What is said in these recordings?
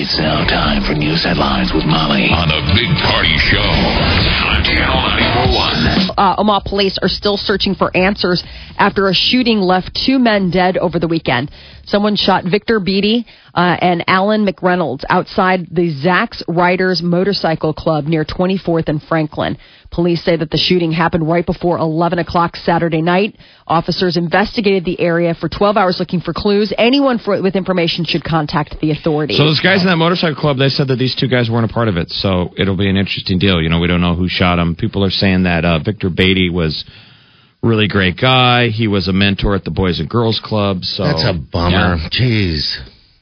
It's now time for news headlines with Molly on the Big Party Show on Channel 941. uh, Omaha police are still searching for answers after a shooting left two men dead over the weekend. Someone shot Victor Beatty uh, and Alan McReynolds outside the Zax Riders Motorcycle Club near 24th and Franklin. Police say that the shooting happened right before 11 o'clock Saturday night. Officers investigated the area for 12 hours looking for clues. Anyone for, with information should contact the authorities. So those guys in that motorcycle club, they said that these two guys weren't a part of it. So it'll be an interesting deal. You know, we don't know who shot him. People are saying that uh, Victor Beatty was really great guy. He was a mentor at the Boys and Girls Club. So That's a bummer. Yeah. Jeez.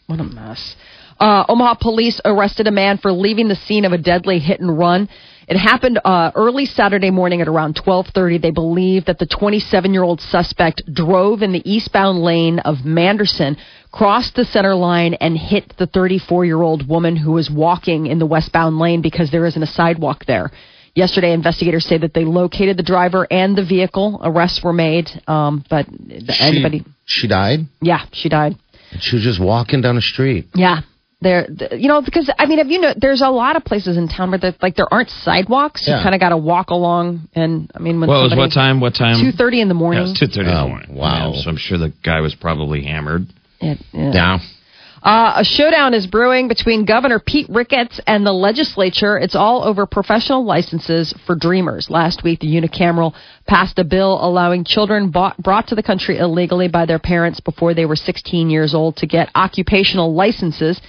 What a mess. Uh, Omaha police arrested a man for leaving the scene of a deadly hit and run. It happened uh, early Saturday morning at around 12:30. They believe that the 27-year-old suspect drove in the eastbound lane of Manderson, crossed the center line, and hit the 34-year-old woman who was walking in the westbound lane because there isn't a sidewalk there. Yesterday, investigators say that they located the driver and the vehicle. Arrests were made, um, but anybody? She, she died? Yeah, she died. She was just walking down the street. Yeah. There, th- you know, because I mean, have you know, there's a lot of places in town where there, like there aren't sidewalks. Yeah. You kind of got to walk along, and I mean, when What was what time? What time? Two thirty in the morning. it was two thirty in Oh, the morning. wow. Yeah, so I'm sure the guy was probably hammered. It- yeah. Yeah. Uh, a showdown is brewing between Governor Pete Ricketts and the legislature. It's all over professional licenses for dreamers. Last week, the unicameral passed a bill allowing children bought, brought to the country illegally by their parents before they were 16 years old to get occupational licenses.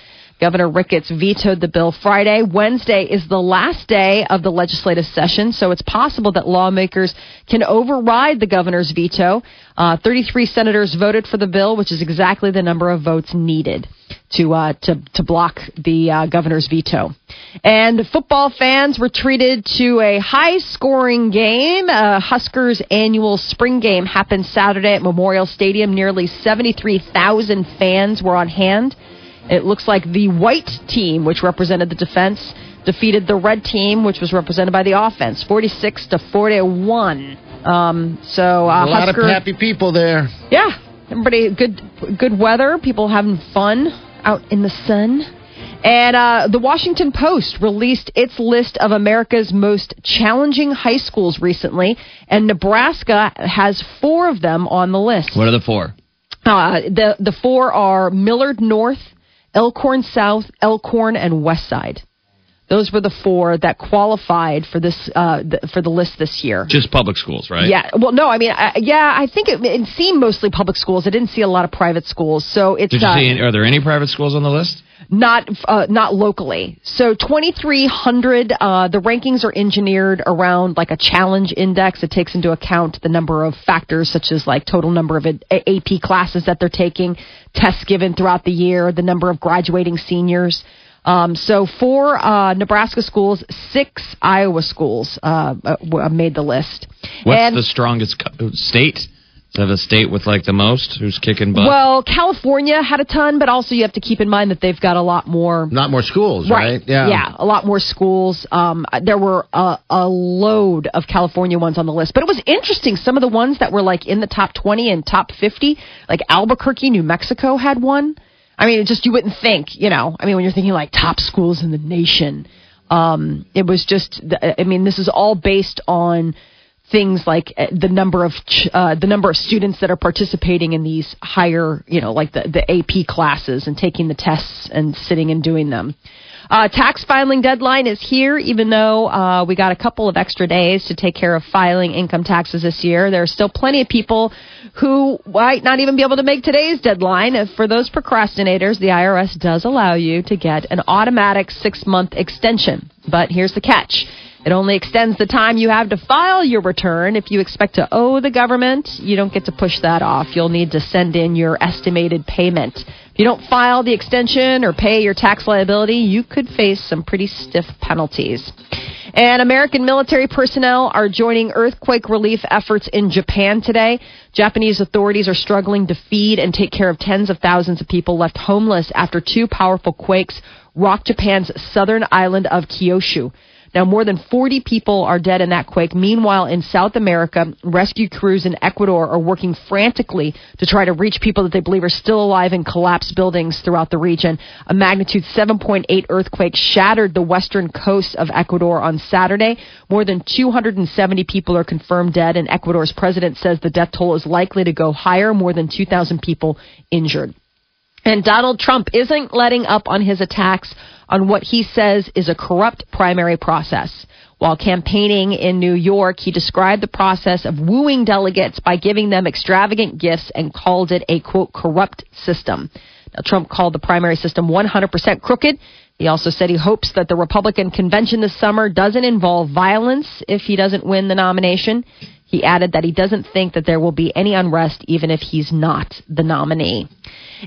Governor Ricketts vetoed the bill Friday. Wednesday is the last day of the legislative session, so it's possible that lawmakers can override the governor's veto. Uh, 33 senators voted for the bill, which is exactly the number of votes needed to uh, to to block the uh, governor's veto. And football fans were treated to a high-scoring game. Uh, Huskers' annual spring game happened Saturday at Memorial Stadium. Nearly 73,000 fans were on hand. It looks like the white team, which represented the defense, defeated the red team, which was represented by the offense, 46 to 41. Um, so uh, a lot Husker, of happy people there. yeah, everybody good good weather, people having fun out in the sun. And uh, the Washington Post released its list of America's most challenging high schools recently, and Nebraska has four of them on the list. What are the four? Uh, the the four are Millard North, Elkhorn South, Elkhorn, and Westside. Those were the four that qualified for this uh, th- for the list this year. Just public schools, right? Yeah, well, no, I mean, I, yeah, I think it, it seemed mostly public schools. I didn't see a lot of private schools, so it's Did you uh, see? Any, are there any private schools on the list? not uh, not locally. So 2,300. Uh, the rankings are engineered around like a challenge index. It takes into account the number of factors such as like total number of AP classes that they're taking, tests given throughout the year, the number of graduating seniors. Um, so four uh, Nebraska schools, six Iowa schools uh, uh, made the list. What's And- the strongest co- state? Does it have a state with like the most? Who's kicking butt? Well, California had a ton, but also you have to keep in mind that they've got a lot more. Not more schools, right? Yeah. a lot more schools. Um, there were a, a load of California ones on the list, but it was interesting. Some of the ones that were like in the top 20 and top 50, like Albuquerque, New Mexico had one. I mean, it just you wouldn't think, you know. I mean, when you're thinking like top schools in the nation, um, it was just. I mean, this is all based on things like uh, the number of ch- uh, the number of students that are participating in these higher, you know, like the the AP classes and taking the tests and sitting and doing them. Uh, tax filing deadline is here, even though uh, we got a couple of extra days to take care of filing income taxes this year. There are still plenty of people who might not even be able to make today's deadline. For those procrastinators, the IRS does allow you to get an automatic six month extension. But here's the catch. It only extends the time you have to file your return. If you expect to owe the government, you don't get to push that off. You'll need to send in your estimated payment If you don't file the extension or pay your tax liability, you could face some pretty stiff penalties. And American military personnel are joining earthquake relief efforts in Japan today. Japanese authorities are struggling to feed and take care of tens of thousands of people left homeless after two powerful quakes rocked Japan's southern island of Kyushu. Now, more than 40 people are dead in that quake. Meanwhile, in South America, rescue crews in Ecuador are working frantically to try to reach people that they believe are still alive in collapsed buildings throughout the region. A magnitude 7.8 earthquake shattered the western coast of Ecuador on Saturday. More than 270 people are confirmed dead, and Ecuador's president says the death toll is likely to go higher, more than 2,000 people injured. And Donald Trump isn't letting up on his attacks on what he says is a corrupt primary process. While campaigning in New York, he described the process of wooing delegates by giving them extravagant gifts and called it a quote corrupt system. Now, Trump called the primary system 100% crooked. He also said he hopes that the Republican convention this summer doesn't involve violence if he doesn't win the nomination. He added that he doesn't think that there will be any unrest even if he's not the nominee.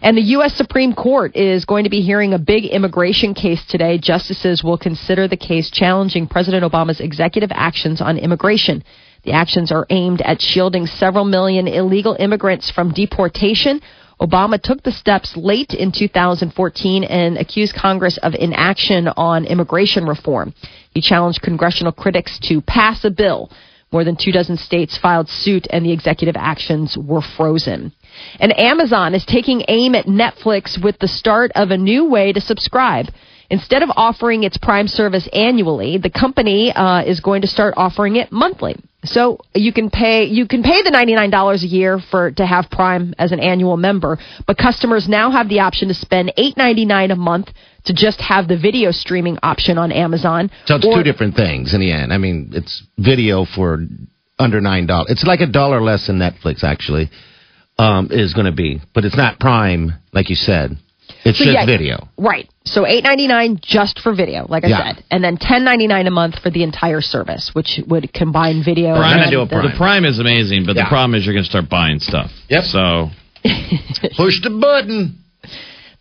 And the U.S. Supreme Court is going to be hearing a big immigration case today. Justices will consider the case challenging President Obama's executive actions on immigration. The actions are aimed at shielding several million illegal immigrants from deportation. Obama took the steps late in 2014 and accused Congress of inaction on immigration reform. He challenged congressional critics to pass a bill more than two dozen states filed suit and the executive actions were frozen. And Amazon is taking aim at Netflix with the start of a new way to subscribe. Instead of offering its Prime service annually, the company uh, is going to start offering it monthly. So you can pay you can pay the ninety nine dollars a year for to have Prime as an annual member, but customers now have the option to spend eight ninety nine a month to just have the video streaming option on Amazon. So it's Or- two different things in the end. I mean, it's video for under nine dollars. It's like a dollar less than Netflix actually um, is going to be, but it's not Prime like you said. It's So, just yeah, video. Right. So eight ninety nine just for video, like I Yeah. said, and then ten ninety nine a month for the entire service, which would combine video. Prime and do a the- Prime. The Prime is amazing, but Yeah. the problem is you're going to start buying stuff. Yep. So Push the button.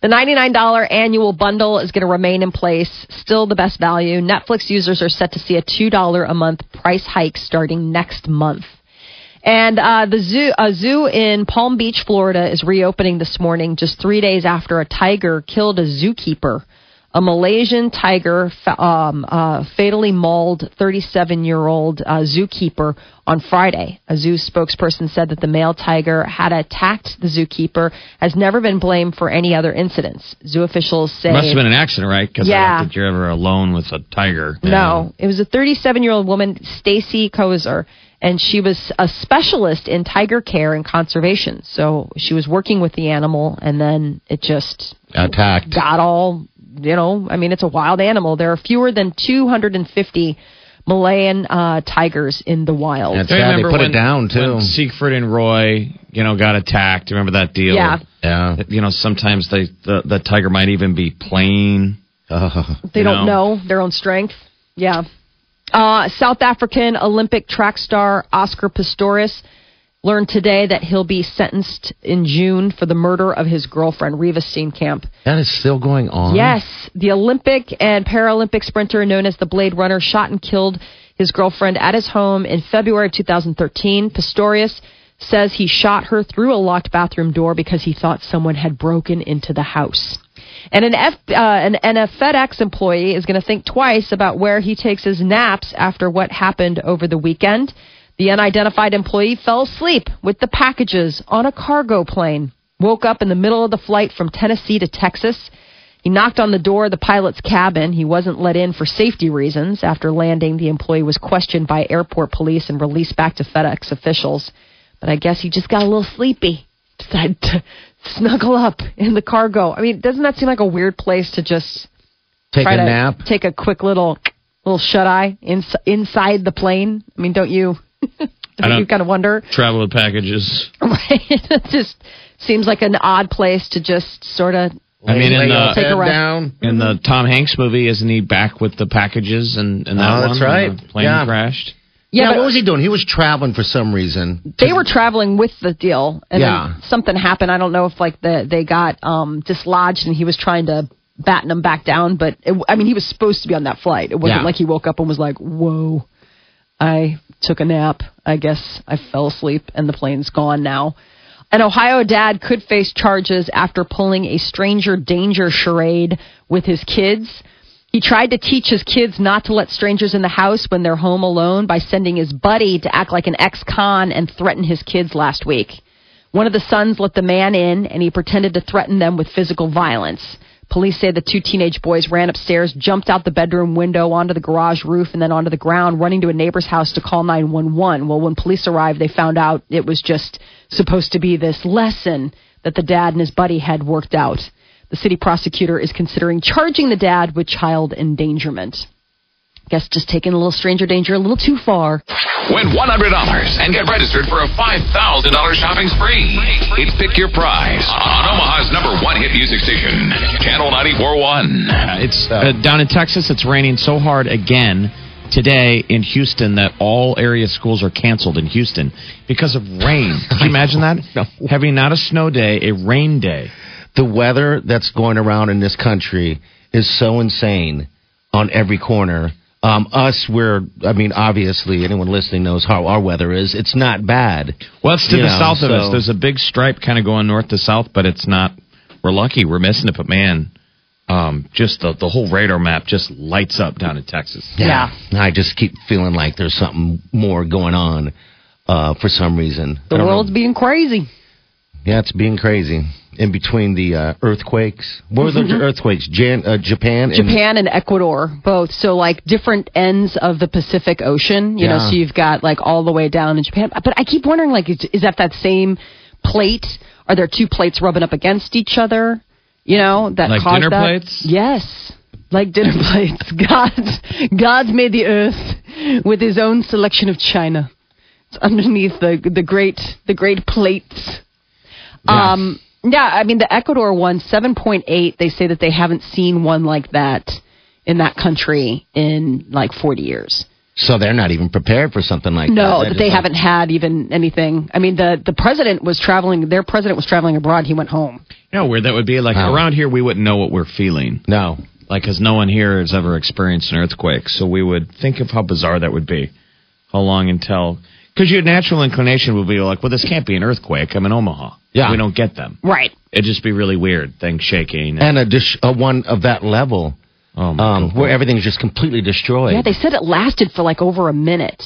The $99 annual bundle is going to remain in place, still the best value. Netflix users are set to see a $2 a month price hike starting next month. And uh, the zoo, a zoo in Palm Beach, Florida, is reopening this morning, just three days after a tiger killed a zookeeper. A Malaysian tiger um, uh, fatally mauled 37 year old uh, zookeeper on Friday. A zoo spokesperson said that the male tiger had attacked the zookeeper, has never been blamed for any other incidents. Zoo officials say. must have been an accident, right? Because I Yeah. don't think you're ever alone with a tiger. No, it was a 37 year old woman, Stacy Kozer, and she was a specialist in tiger care and conservation. So she was working with the animal, and then it just Attacked. got all, you know, I mean, it's a wild animal. There are fewer than 250 Malayan uh, tigers in the wild. That's sad. They remember put when, it down too. When Siegfried and Roy, you know, got attacked. Remember that deal? Yeah. Yeah. You know, sometimes they, the the tiger might even be playing. Uh, They don't know. know their own strength. Yeah. Uh, South African Olympic track star Oscar Pistorius learned today that he'll be sentenced in June for the murder of his girlfriend, Reeva Steenkamp. that is still going on. Yes, the Olympic and Paralympic sprinter known as the Blade Runner shot and killed his girlfriend at his home in February of 2013. Pistorius says he shot her through a locked bathroom door because he thought someone had broken into the house. And an, F, uh, an, and a FedEx employee is going to think twice about where he takes his naps after what happened over the weekend. The unidentified employee fell asleep with the packages on a cargo plane, woke up in the middle of the flight from Tennessee to Texas. He knocked on the door of the pilot's cabin. He wasn't let in for safety reasons. After landing, the employee was questioned by airport police and released back to FedEx officials. But I guess he just got a little sleepy. Decided to snuggle up in the cargo. I mean, doesn't that seem like a weird place to just Take try a to nap. take a quick little little shut eye ins- inside the plane? I mean, don't you? don't don't- you kind of wonder? Travel with packages. Right? it just seems like an odd place to just sort of. I mean, in the Take a head down. in the Tom Hanks movie, isn't he back with the packages and, and that Oh, one? that's right. the plane Yeah. crashed. Yeah, what was he doing? He was traveling for some reason. they were traveling with the deal, and Yeah. then something happened. I don't know if like the they got um dislodged, and he was trying to batten them back down. But it, I mean, he was supposed to be on that flight. It wasn't Yeah. like he woke up and was like, "Whoa, I took a nap. I guess I fell asleep, and the plane's gone now." An Ohio dad could face charges after pulling a stranger danger charade with his kids. He tried to teach his kids not to let strangers in the house when they're home alone by sending his buddy to act like an ex con and threaten his kids last week. One of the sons let the man in and he pretended to threaten them with physical violence. Police say the two teenage boys ran upstairs, jumped out the bedroom window onto the garage roof, and then onto the ground, running to a neighbor's house to call 911. Well, when police arrived, they found out it was just supposed to be this lesson that the dad and his buddy had worked out. The city prosecutor is considering charging the dad with child endangerment. Guess just taking a little stranger danger a little too far. Win $100 and get registered for a $5,000 shopping spree. It's Pick Your Prize on Omaha's number one hit music station, Channel 94.1. Uh, It's uh, down in Texas. It's raining so hard again today in Houston that all area schools are canceled in Houston because of rain. Can you imagine that? Having not a snow day, a rain day. The weather that's going around in this country is so insane on every corner. Um, us, we're, I mean, obviously, anyone listening knows how our weather is. It's not bad. Well, it's to the know, south of us. so- There's a big stripe kind of going north to south, but it's not. We're lucky. We're missing it, but man, um, just the the whole radar map just lights up down in Texas. Yeah. I just keep feeling like there's something more going on uh, for some reason. The world's know. being crazy. Yeah, it's being crazy. In between the uh, earthquakes. Where were the earthquakes? Jan- uh, Japan? and- Japan and Ecuador, both. So like different ends of the Pacific Ocean. You know, Yeah. so you've got like all the way down in Japan. But I keep wondering, like, is, is that that same plate? Are there two plates rubbing up against each other? You know, that Like caused dinner that? plates? Yes. Like dinner plates. God, God made the earth with His own selection of china. It's underneath the the great the great plates. Yeah. Um, yeah, I mean the Ecuador one, seven point eight. They say that they haven't seen one like that in that country in like forty years. So they're not even prepared for something like that. No, They're that they like- haven't had even anything. I mean the the president was traveling. Their president was traveling abroad. He went home. You know, how weird that would be. Like Wow. around here, we wouldn't know what we're feeling. No. Like, because no one here has ever experienced an earthquake, so we would think of how bizarre that would be. How long until? Because your natural inclination would be like, well, this can't be an earthquake. I'm in Omaha. Yeah. we don't get them. Right. It'd just be really weird. Things shaking. And and a, dish, a one of that level oh my um, where everything's just completely destroyed. Yeah, they said it lasted for like over a minute.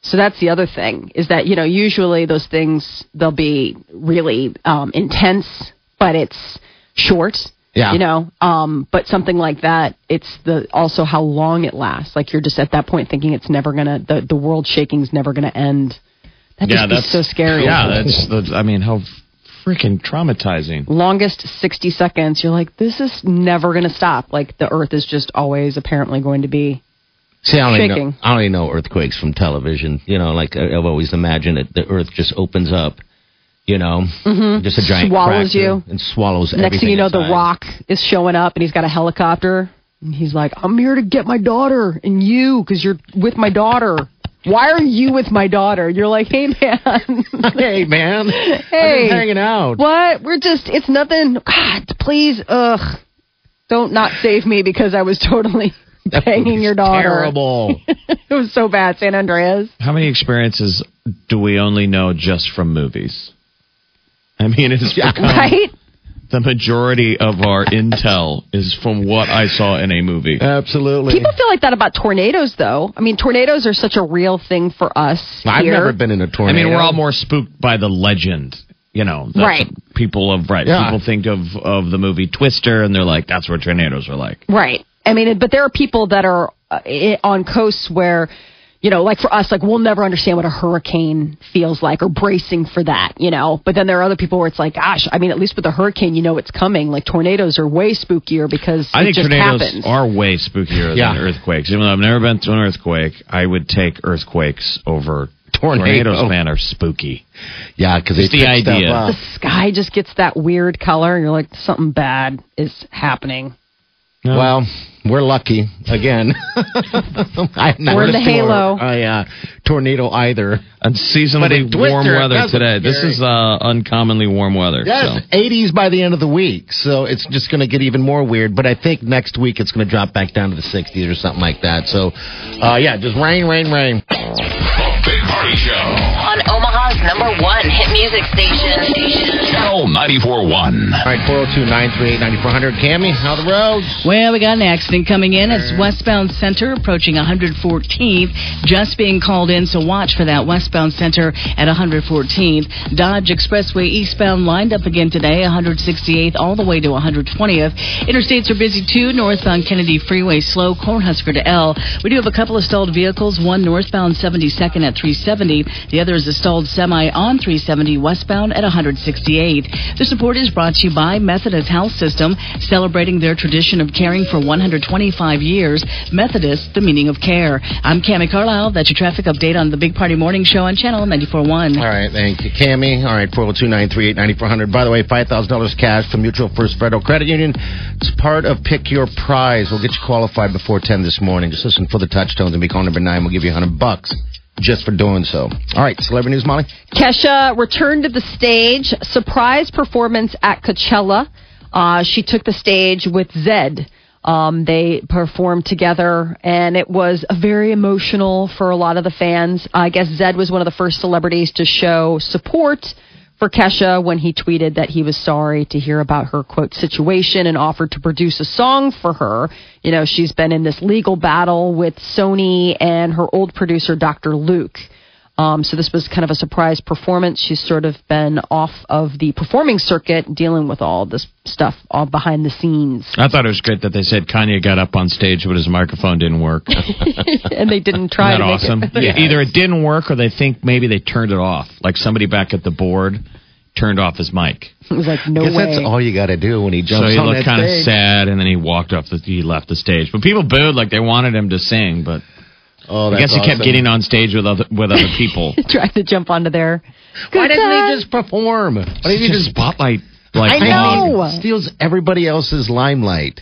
So that's the other thing is that you know usually those things they'll be really um, intense, but it's short. Yeah. You know, um, but something like that, it's the also how long it lasts. Like you're just at that point thinking it's never gonna the the world shaking's never gonna end. That yeah, that's so scary. Yeah, that's. that's I mean, how freaking traumatizing. longest 60 seconds. You're like, this is never gonna stop. Like the Earth is just always apparently going to be. See, I only, know, shaking. I only know earthquakes from television. You know, like I- I've always imagined it. The earth just opens up. You know, just a giant Mm-hmm. Swallows crack you. and swallows everything. Next thing you know, The. Rock is showing up and he's got a helicopter. And he's like, I'm here to get my daughter and you because you're with my daughter. Why are you with my daughter? You're like, hey, man. hey, man. I'm Hey. just hanging out. what? We're just, it's nothing. God, please, ugh. Don't not save me because I was totally That banging your daughter. Terrible. it was so bad, San Andreas. How many experiences do we only know just from movies? I mean, it's become Right? the majority of our intel is from what I saw in a movie. Absolutely. People feel like that about tornadoes, though. I mean, tornadoes are such a real thing for us. I've here. never been in a tornado. I mean, we're all more spooked by the legend. You know, that's Right. people of right. Yeah. People think of of the movie Twister, and they're like, "That's what tornadoes are like." Right. I mean, but there are people that are uh, on coasts where, you know, like for us, like we'll never understand what a hurricane feels like or bracing for that, you know. But then there are other people where it's like, gosh, I mean, at least with a hurricane, you know it's coming. Like tornadoes are way spookier because I it think just tornadoes happens. are way spookier Yeah. than earthquakes. Even though I've never been through an earthquake, I would take earthquakes over Tornado. tornadoes. Man, are spooky. yeah, because It's the idea. up. the sky just gets that weird color. And you're like, something bad is happening. No. Well, we're lucky again. I have not We're in the heard halo. A uh, tornado either. But Unseasonably in Twister, warm weather today. This is uh, uncommonly warm weather. Yes, So. 80s by the end of the week. So it's just going to get even more weird. But I think next week it's going to drop back down to the 60s or something like that. So, uh, yeah, just rain, rain, rain. The Big Party Show. On Omaha's number one hit music station. Channel 94.1. All right, 402 938 9400. Cammy, how the roads? Well, we got an accident coming in. It's westbound center approaching 114th. Just being called in, so watch for that westbound center at 114th. Dodge Expressway eastbound lined up again today, 168th all the way to 120th. Interstates are busy too. Northbound Kennedy Freeway slow, Cornhusker to L. We do have a couple of stalled vehicles. One northbound 72nd at 370. The other is a stalled semi on 370 westbound at 168. The support is brought to you by Methodist Health System, celebrating their tradition of caring for 125 years. Methodist, the meaning of care. I'm Cami Carlisle. That's your traffic update on the Big Party Morning Show on Channel 94.1. All right, thank you, Cammy. All right, 402 938 9400. By the way, $5,000 cash from Mutual First Federal Credit Union. It's part of Pick Your Prize. We'll get you qualified before 10 this morning. Just listen for the touchstones and be call number 9. We'll give you 100 bucks just for doing so. All right, celebrity news, Molly. Kesha returned to the stage. Surprise performance at Coachella. Uh, she took the stage with Zedd. Um, they performed together, and it was very emotional for a lot of the fans. I guess Zedd was one of the first celebrities to show support for Kesha when he tweeted that he was sorry to hear about her quote situation and offered to produce a song for her. You know, she's been in this legal battle with Sony and her old producer, Dr. Luke. Um, so this was kind of a surprise performance. She's sort of been off of the performing circuit, dealing with all this stuff all behind the scenes, I thought it was great that they said Kanye got up on stage but his microphone didn't work. and they didn't try Isn't that to awesome? make it. Yeah, Either it didn't work or they think maybe they turned it off. Like somebody back at the board turned off his mic. It was like no Guess way. that's all you got to do when he jumps. So he looked kind of sad and then he walked off the he left the stage. But people booed like they wanted him to sing, but Oh, I that's guess he kept getting on stage with other with other people. Tried to jump onto there. Why didn't he just perform? Why didn't he just just spotlight like I know. steals everybody else's limelight?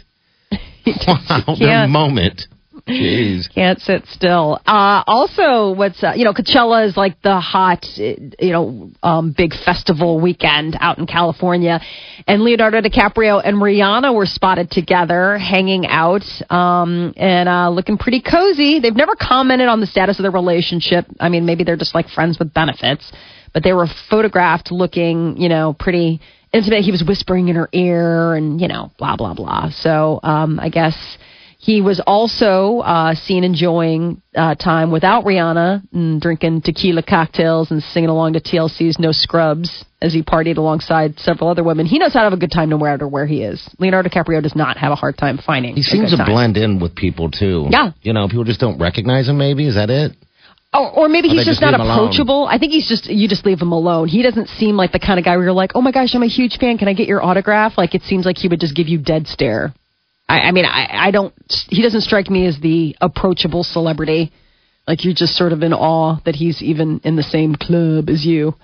Wow, their moment. Jeez. Can't sit still. Uh, also, what's uh, you know, Coachella is like the hot, you know, um, big festival weekend out in California, and Leonardo DiCaprio and Rihanna were spotted together, hanging out, um, and uh, looking pretty cozy. They've never commented on the status of their relationship. I mean, maybe they're just like friends with benefits, but they were photographed looking, you know, pretty intimate. He was whispering in her ear, and you know, blah blah blah. So, um, I guess. He was also uh, seen enjoying uh, time without Rihanna, and drinking tequila cocktails and singing along to TLC's No Scrubs as he partied alongside several other women. He knows how to have a good time no matter where he is. Leonardo DiCaprio does not have a hard time finding. He seems to time. blend in with people too. Yeah. You know, people just don't recognize him. Maybe is that it? Or, or maybe Or he's just, just not approachable. I think he's just you just leave him alone. He doesn't seem like the kind of guy where you're like, oh my gosh, I'm a huge fan. Can I get your autograph? Like it seems like he would just give you dead stare. I, I mean, I, I don't. He doesn't strike me as the approachable celebrity. Like you're just sort of in awe that he's even in the same club as you.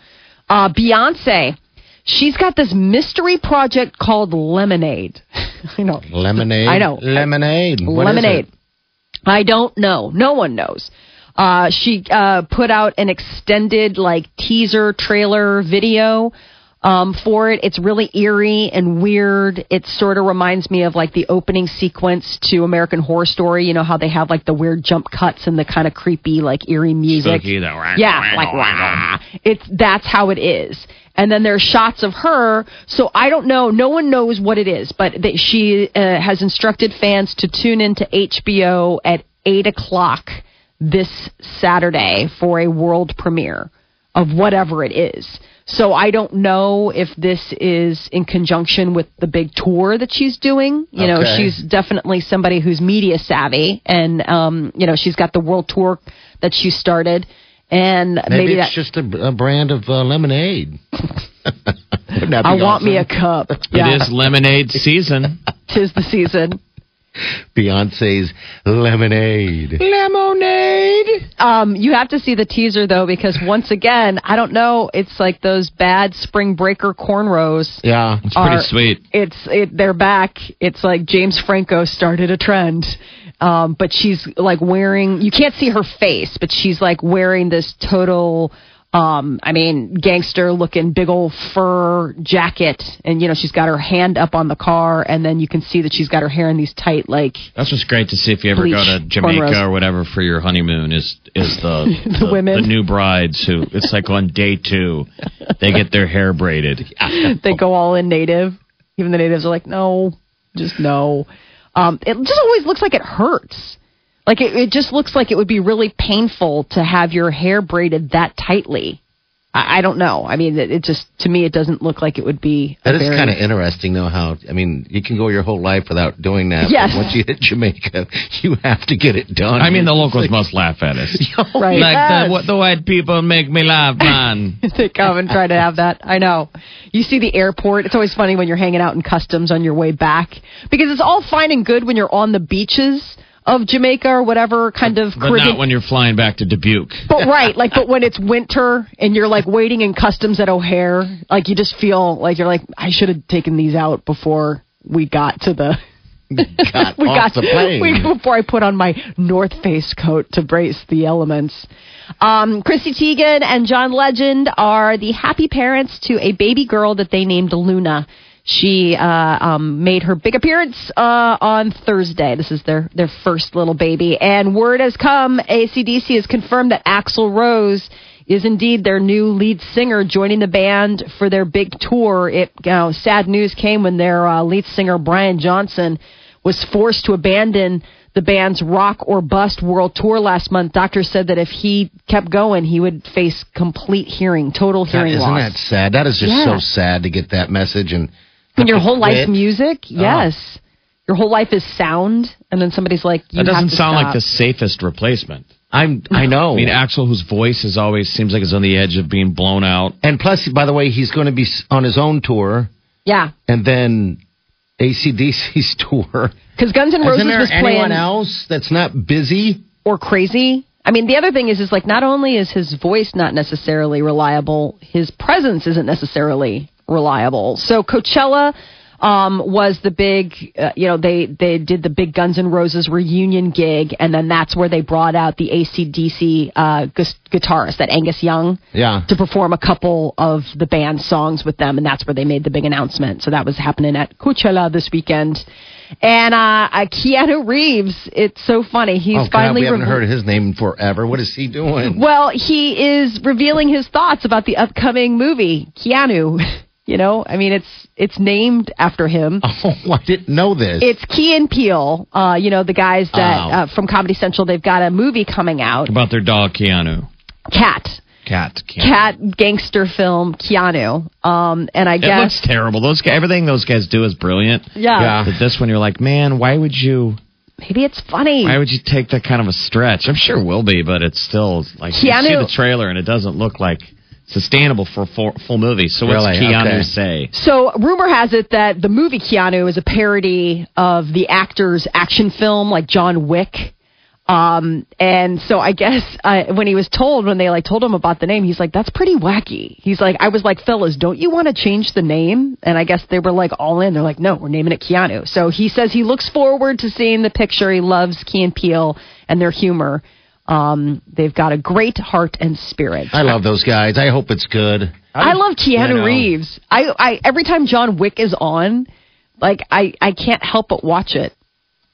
Uh, Beyonce, she's got this mystery project called Lemonade. I know. Lemonade. I know. Lemonade. What Lemonade. I don't know. No one knows. Uh, she uh, put out an extended like teaser trailer video um, for it. It's really eerie and weird. It sort of reminds me of like the opening sequence to American Horror Story. You know how they have like the weird jump cuts and the kind of creepy like eerie music. Spooky, wah, yeah, like wah. It's that's how it is. And then there's shots of her. So I don't know. No one knows what it is, but they, she uh, has instructed fans to tune into HBO at eight o'clock this Saturday for a world premiere of whatever it is. So I don't know if this is in conjunction with the big tour that she's doing. You know, she's definitely somebody who's media savvy, and um, you know, she's got the world tour that she started, and Maybe, maybe, it's that. just a, a brand of uh, lemonade. Wouldn't that be I want me a cup. Yeah, It is lemonade season. tis the season. Beyonce's Lemonade. Lemonade. Um, you have to see the teaser though, because once again, I don't know. It's like those bad spring breaker cornrows. Yeah. It's pretty sweet. It's it. They're back. It's like James Franco started a trend. Um, but she's like wearing. You can't see her face, but she's like wearing this total. Um, I mean, gangster looking big old fur jacket, and you know she's got her hand up on the car, and then you can see that she's got her hair in these tight like That's what's great to see if you ever go to Jamaica cornrows. or whatever for your honeymoon is is the The women. the new brides who it's like on day two they get their hair braided. they go all in native. Even the natives are like, no, just no. Um, it just always looks like it hurts. Like it, it just looks like it would be really painful to have your hair braided that tightly. I, I don't know. I mean, it, it just to me it doesn't look like it would be. a That is kind of interesting, though. How I mean, you can go your whole life without doing that. but Yes. once you hit Jamaica, you have to get it done. I mean, the locals It's must laugh at us. right. Like Yes. the, what the white people make me laugh, man. they come and try to have that. I know. You see the airport. It's always funny when you're hanging out in customs on your way back because it's all fine and good when you're on the beaches of Jamaica or whatever kind of But Caribbean. not when you're flying back to Dubuque. But right, like, but when it's winter and you're like waiting in customs at O'Hare, like you just feel like you're like, I should have taken these out before we got to the. got we got the plane. we- before I put on my North Face coat to brace the elements. Um, Chrissy Teigen and John Legend are the happy parents to a baby girl that they named Luna. She uh, um, made her big appearance uh, on Thursday. This is their their first little baby, and word has come. AC/DC has confirmed that Axl Rose is indeed their new lead singer, joining the band for their big tour. It you know, sad news came when their uh, lead singer Brian Johnson was forced to abandon the band's Rock or Bust World Tour last month. Doctors said that if he kept going, he would face complete hearing, total God, hearing isn't loss. that sad? That is just Yeah. so sad to get that message and when your have to whole life music, oh. yes. Your whole life is sound, and then somebody's like, you That doesn't to sound like the safest replacement. I'm. I know. I mean, Axl, whose voice is always seems like it's on the edge of being blown out. and plus, by the way, he's going to be on his own tour, Yeah, and then AC/DC's tour. because Guns N' Roses Isn't there was anyone playing else that's not busy? or crazy. I mean, the other thing is, is like not only is his voice not necessarily reliable, his presence isn't necessarily reliable. So Coachella um, was the big, uh, you know, they they did the big Guns N' Roses reunion gig, and then that's where they brought out the AC/DC uh, gu- guitarist, that Angus Young, Yeah. to perform a couple of the band's songs with them, and that's where they made the big announcement. So that was happening at Coachella this weekend. And uh, uh, Keanu Reeves, it's so funny. He's oh God, finally we haven't revo- heard his name forever. What is he doing? well, he is revealing his thoughts about the upcoming movie, Keanu. You know, I mean, it's it's named after him. Oh, I didn't know this. It's Key and Peele. Uh, you know, the guys that Oh. uh, from Comedy Central. They've got a movie coming out, About their dog, Keanu. Cat, Cat. Keanu. cat gangster film, Keanu. Um, and I guess It looks terrible. Those guys, everything those guys do is brilliant. yeah, Yeah. But this one, you're like, man, why would you? maybe it's funny. Why would you take that kind of a stretch? I'm sure it will be, but it's still like you Keanu- see the trailer and it doesn't look like sustainable for a full, full movie. So what's Really? Keanu Okay. say? So, rumor has it that the movie Keanu is a parody of the actor's action film, like John Wick. Um, and so I guess uh, when he was told, when they like told him about the name, he's like, "That's pretty wacky." He's like, "I was like, fellas, don't you want to change the name?" And I guess they were like all in. They're like, "No, we're naming it Keanu." So he says he looks forward to seeing the picture. He loves Key and Peele and their humor. Um, they've got a great heart and spirit. I love those guys. I hope it's good. I love Keanu I. Reeves. I, I every time John Wick is on, like I, I can't help but watch it.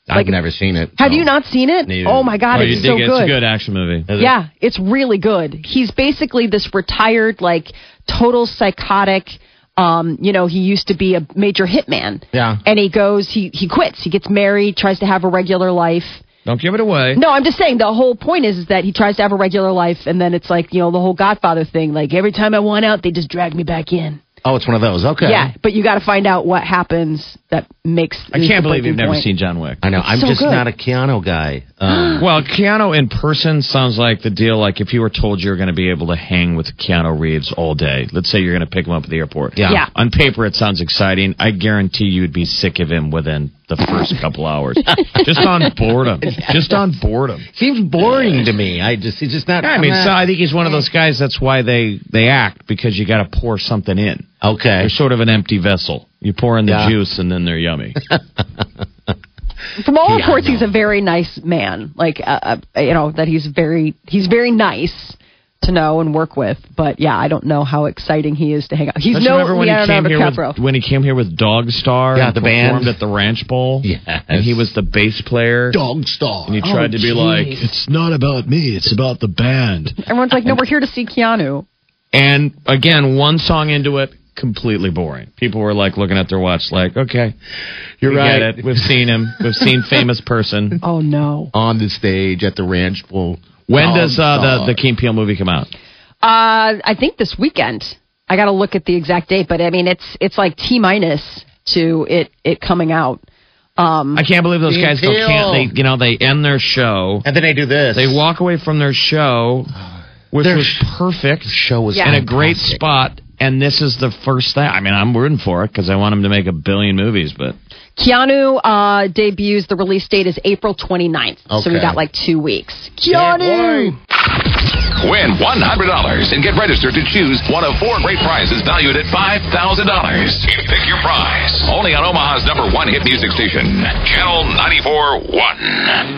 I've never seen it. Have so. you not seen it? Neither. Oh my god, oh, it's so it? good. It's a good action movie. Is it? Yeah, it's really good. He's basically this retired, like total psychotic. Um, you know, he used to be a major hitman. Yeah. And he goes, he he quits. He gets married, tries to have a regular life. Don't give it away. No, I'm just saying the whole point is, is that he tries to have a regular life, and then it's like you know the whole Godfather thing. Like every time I want out, they just drag me back in. Oh, it's one of those. Okay. Yeah, but you got to find out what happens that makes. I can't believe you've breaking never point. seen John Wick. I know. I'm so just good. not a Keanu guy. Um, Well, Keanu in person sounds like the deal. Like if you were told you're going to be able to hang with Keanu Reeves all day. Let's say you're going to pick him up at the airport. Yeah. Yeah. On paper, it sounds exciting. I guarantee you'd be sick of him within the first couple hours. Just on boredom. Just on boredom. seems boring to me. I just, he's just not. I mean, I'm so I think he's one of those guys. That's why they they act because you got to pour something in. Okay. They're sort of an empty vessel. You pour in the Yeah. juice and then they're yummy. From all Yeah, reports, he's a very nice man. Like, uh, uh, you know, that he's very he's very nice to know and work with. But yeah, I don't know how exciting he is to hang out. He's Don't you no remember when he came here DiCaprio. with when he came here with Dogstar? Yeah, and the band. at the Ranch Bowl. Yes. and he was the bass player. Dogstar. And he tried to be geez. like, it's not about me, it's about the band. Everyone's like, no, we're here to see Keanu. And again, one song into it, completely boring. People were like looking at their watch, like, okay, You're we right. it. We've seen him. We've seen famous person. Oh no. On the stage at the ranch Well, When Dog does uh, the the Key and Peele movie come out? Uh, I think this weekend. I got to look at the exact date, but I mean, it's it's like T minus to it it coming out. Um, I can't believe those guys still can't. They you know they end their show. And then they do this. They walk away from their show, which Their was perfect. The show was Yeah. in a great spot. And this is the first thing. I mean, I'm rooting for it because I want him to make a billion movies. But Keanu uh, debuts. The release date is April 29th, okay. so we Okay. got like two weeks. Can't Keanu. Win $100 and get registered to choose one of four great prizes valued at $5,000. Pick your prize. Only on Omaha's number one hit music station, Channel 94.1.